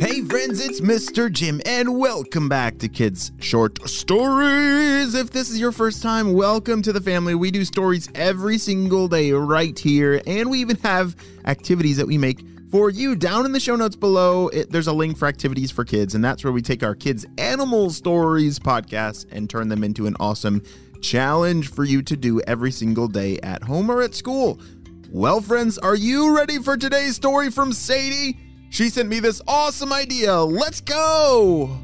Hey friends, it's Mr. Jim, and welcome back to Kids Short Stories. If this is your first time, welcome to the family. We do stories every single day right here, and we even have activities that we make for you. Down in the show notes below, it, there's a link for activities for kids, and that's where we take our kids' animal stories podcast and turn them into an awesome challenge for you to do every single day at home or at school. Well, friends, are you ready for today's story from Sadie? She sent me this awesome idea. Let's go!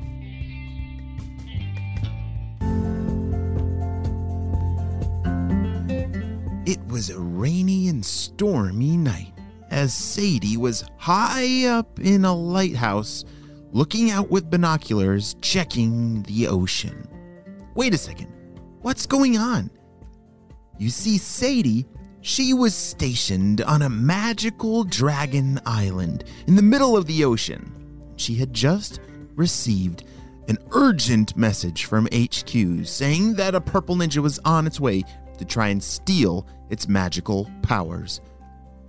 It was a rainy and stormy night as Sadie was high up in a lighthouse looking out with binoculars checking the ocean. Wait a second. What's going on? You see, Sadie she was stationed on a magical dragon island in the middle of the ocean. She had just received an urgent message from HQ saying that a purple ninja was on its way to try and steal its magical powers.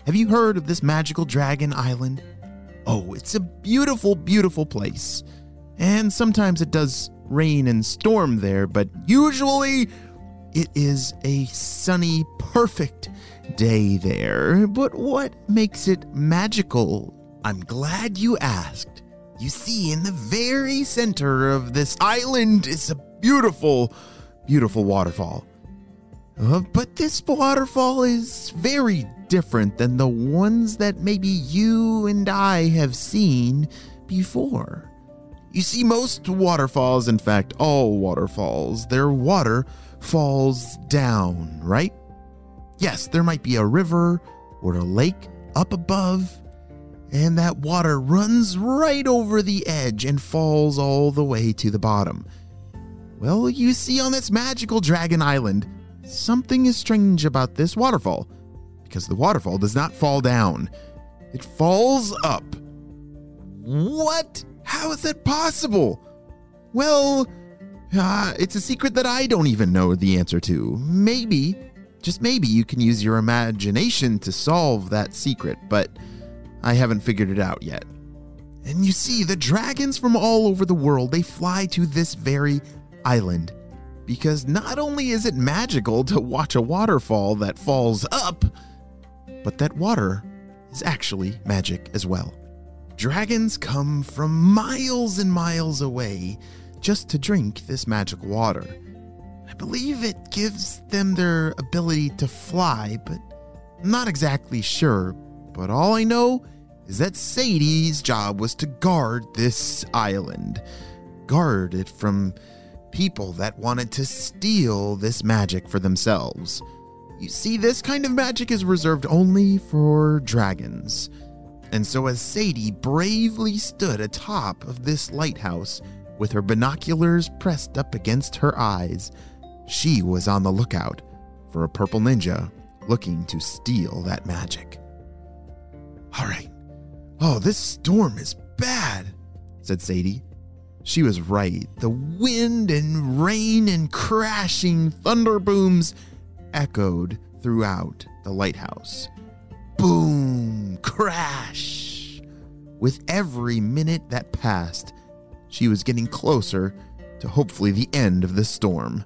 Have you heard of this magical dragon island? Oh, it's a beautiful, beautiful place. And sometimes it does rain and storm there, but usually it is a sunny, perfect day there. But what makes it magical? I'm glad you asked. You see, in the very center of this island is a beautiful, beautiful waterfall. Uh, but this waterfall is very different than the ones that maybe you and I have seen before. You see, most waterfalls, in fact, all waterfalls, their water falls down, right? Yes, there might be a river or a lake up above, and that water runs right over the edge and falls all the way to the bottom. Well, you see, on this magical dragon island, something is strange about this waterfall because the waterfall does not fall down, it falls up. What? How is that possible? Well, uh, it's a secret that I don't even know the answer to. Maybe, just maybe, you can use your imagination to solve that secret, but I haven't figured it out yet. And you see, the dragons from all over the world, they fly to this very island. Because not only is it magical to watch a waterfall that falls up, but that water is actually magic as well. Dragons come from miles and miles away just to drink this magic water. I believe it gives them their ability to fly, but I'm not exactly sure. But all I know is that Sadie's job was to guard this island, guard it from people that wanted to steal this magic for themselves. You see, this kind of magic is reserved only for dragons. And so, as Sadie bravely stood atop of this lighthouse, with her binoculars pressed up against her eyes, she was on the lookout for a purple ninja looking to steal that magic. All right. Oh, this storm is bad, said Sadie. She was right. The wind and rain and crashing thunder booms echoed throughout the lighthouse. Boom! Crash! With every minute that passed, she was getting closer to hopefully the end of the storm.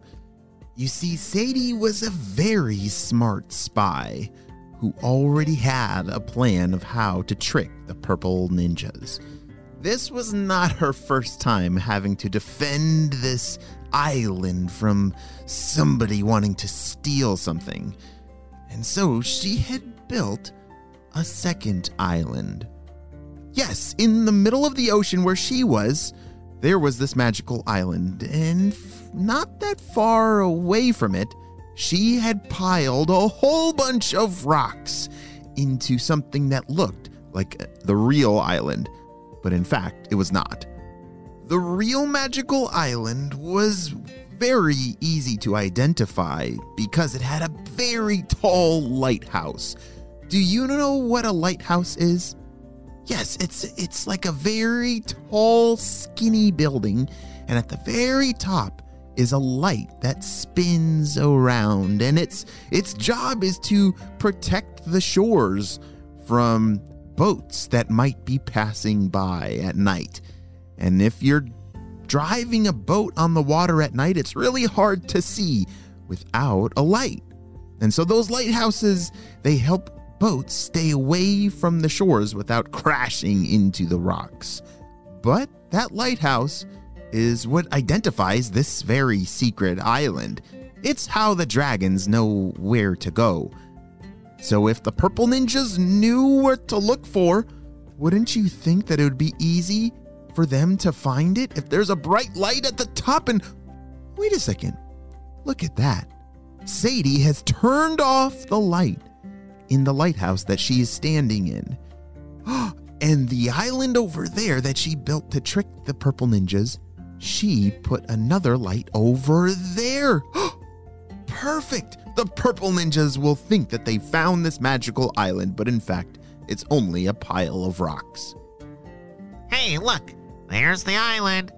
You see, Sadie was a very smart spy who already had a plan of how to trick the purple ninjas. This was not her first time having to defend this island from somebody wanting to steal something. And so she had built a second island. Yes, in the middle of the ocean where she was, there was this magical island, and not that far away from it, she had piled a whole bunch of rocks into something that looked like uh, the real island, but in fact, it was not. The real magical island was very easy to identify because it had a very tall lighthouse. Do you know what a lighthouse is? Yes, it's it's like a very tall, skinny building, and at the very top is a light that spins around, and its its job is to protect the shores from boats that might be passing by at night. And if you're driving a boat on the water at night, it's really hard to see without a light. And so those lighthouses, they help boats stay away from the shores without crashing into the rocks. But that lighthouse is what identifies this very secret island. It's how the dragons know where to go. So if the purple ninjas knew what to look for, wouldn't you think that it would be easy for them to find it if there's a bright light at the top and wait a second. Look at that. Sadie has turned off the light in the lighthouse that she is standing in. and the island over there that she built to trick the purple ninjas, she put another light over there. Perfect! The purple ninjas will think that they found this magical island, but in fact, it's only a pile of rocks. Hey, look! There's the island.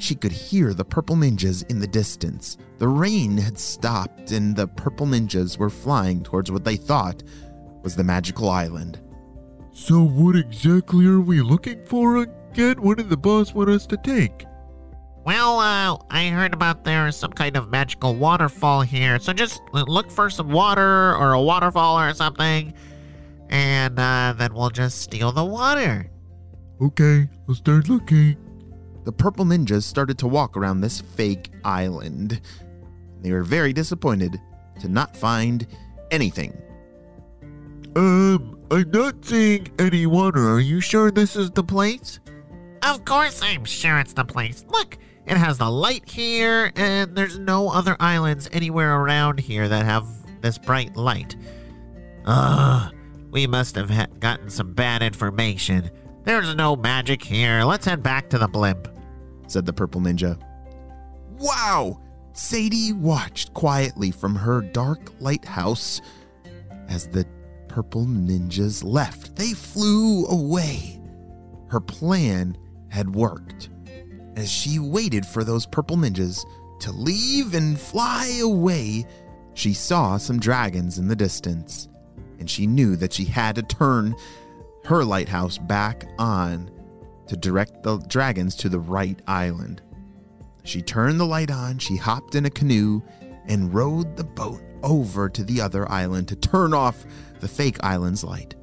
She could hear the purple ninjas in the distance. The rain had stopped, and the purple ninjas were flying towards what they thought was the magical island. So, what exactly are we looking for again? What did the boss want us to take? Well, uh, I heard about there's some kind of magical waterfall here, so just look for some water or a waterfall or something, and uh, then we'll just steal the water. Okay, I'll start looking. The purple ninjas started to walk around this fake island. They were very disappointed to not find anything. Um, I'm not seeing any water. Are you sure this is the place? Of course I'm sure it's the place. Look, it has the light here, and there's no other islands anywhere around here that have this bright light. Ugh, we must have ha- gotten some bad information. There's no magic here. Let's head back to the blimp, said the purple ninja. Wow! Sadie watched quietly from her dark lighthouse as the purple ninjas left. They flew away. Her plan had worked. As she waited for those purple ninjas to leave and fly away, she saw some dragons in the distance, and she knew that she had to turn her lighthouse back on to direct the dragons to the right island. She turned the light on, she hopped in a canoe, and rowed the boat over to the other island to turn off the fake island's light.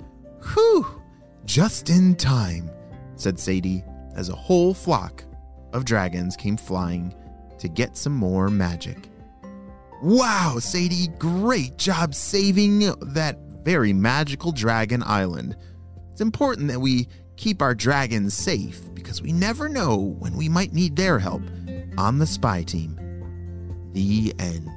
Whew! Just in time, said Sadie, as a whole flock of dragons came flying to get some more magic. Wow, Sadie, great job saving that very magical dragon island. It's important that we keep our dragons safe because we never know when we might need their help on the spy team. The end.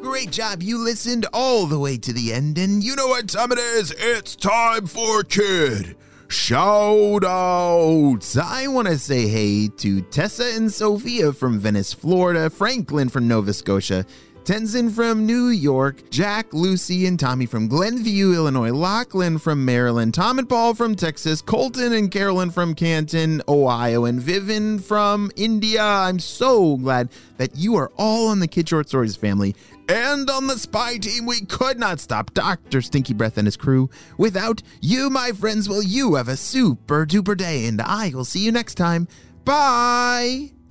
Great job. You listened all the way to the end, and you know what time it is. It's time for Kid shout outs. I want to say hey to Tessa and Sophia from Venice, Florida, Franklin from Nova Scotia, Tenzin from New York, Jack, Lucy, and Tommy from Glenview, Illinois, Lachlan from Maryland, Tom and Paul from Texas, Colton and Carolyn from Canton, Ohio, and Vivian from India. I'm so glad that you are all on the Kid Short Stories family. And on the spy team, we could not stop Dr. Stinky Breath and his crew. Without you, my friends, will you have a super duper day, and I will see you next time. Bye!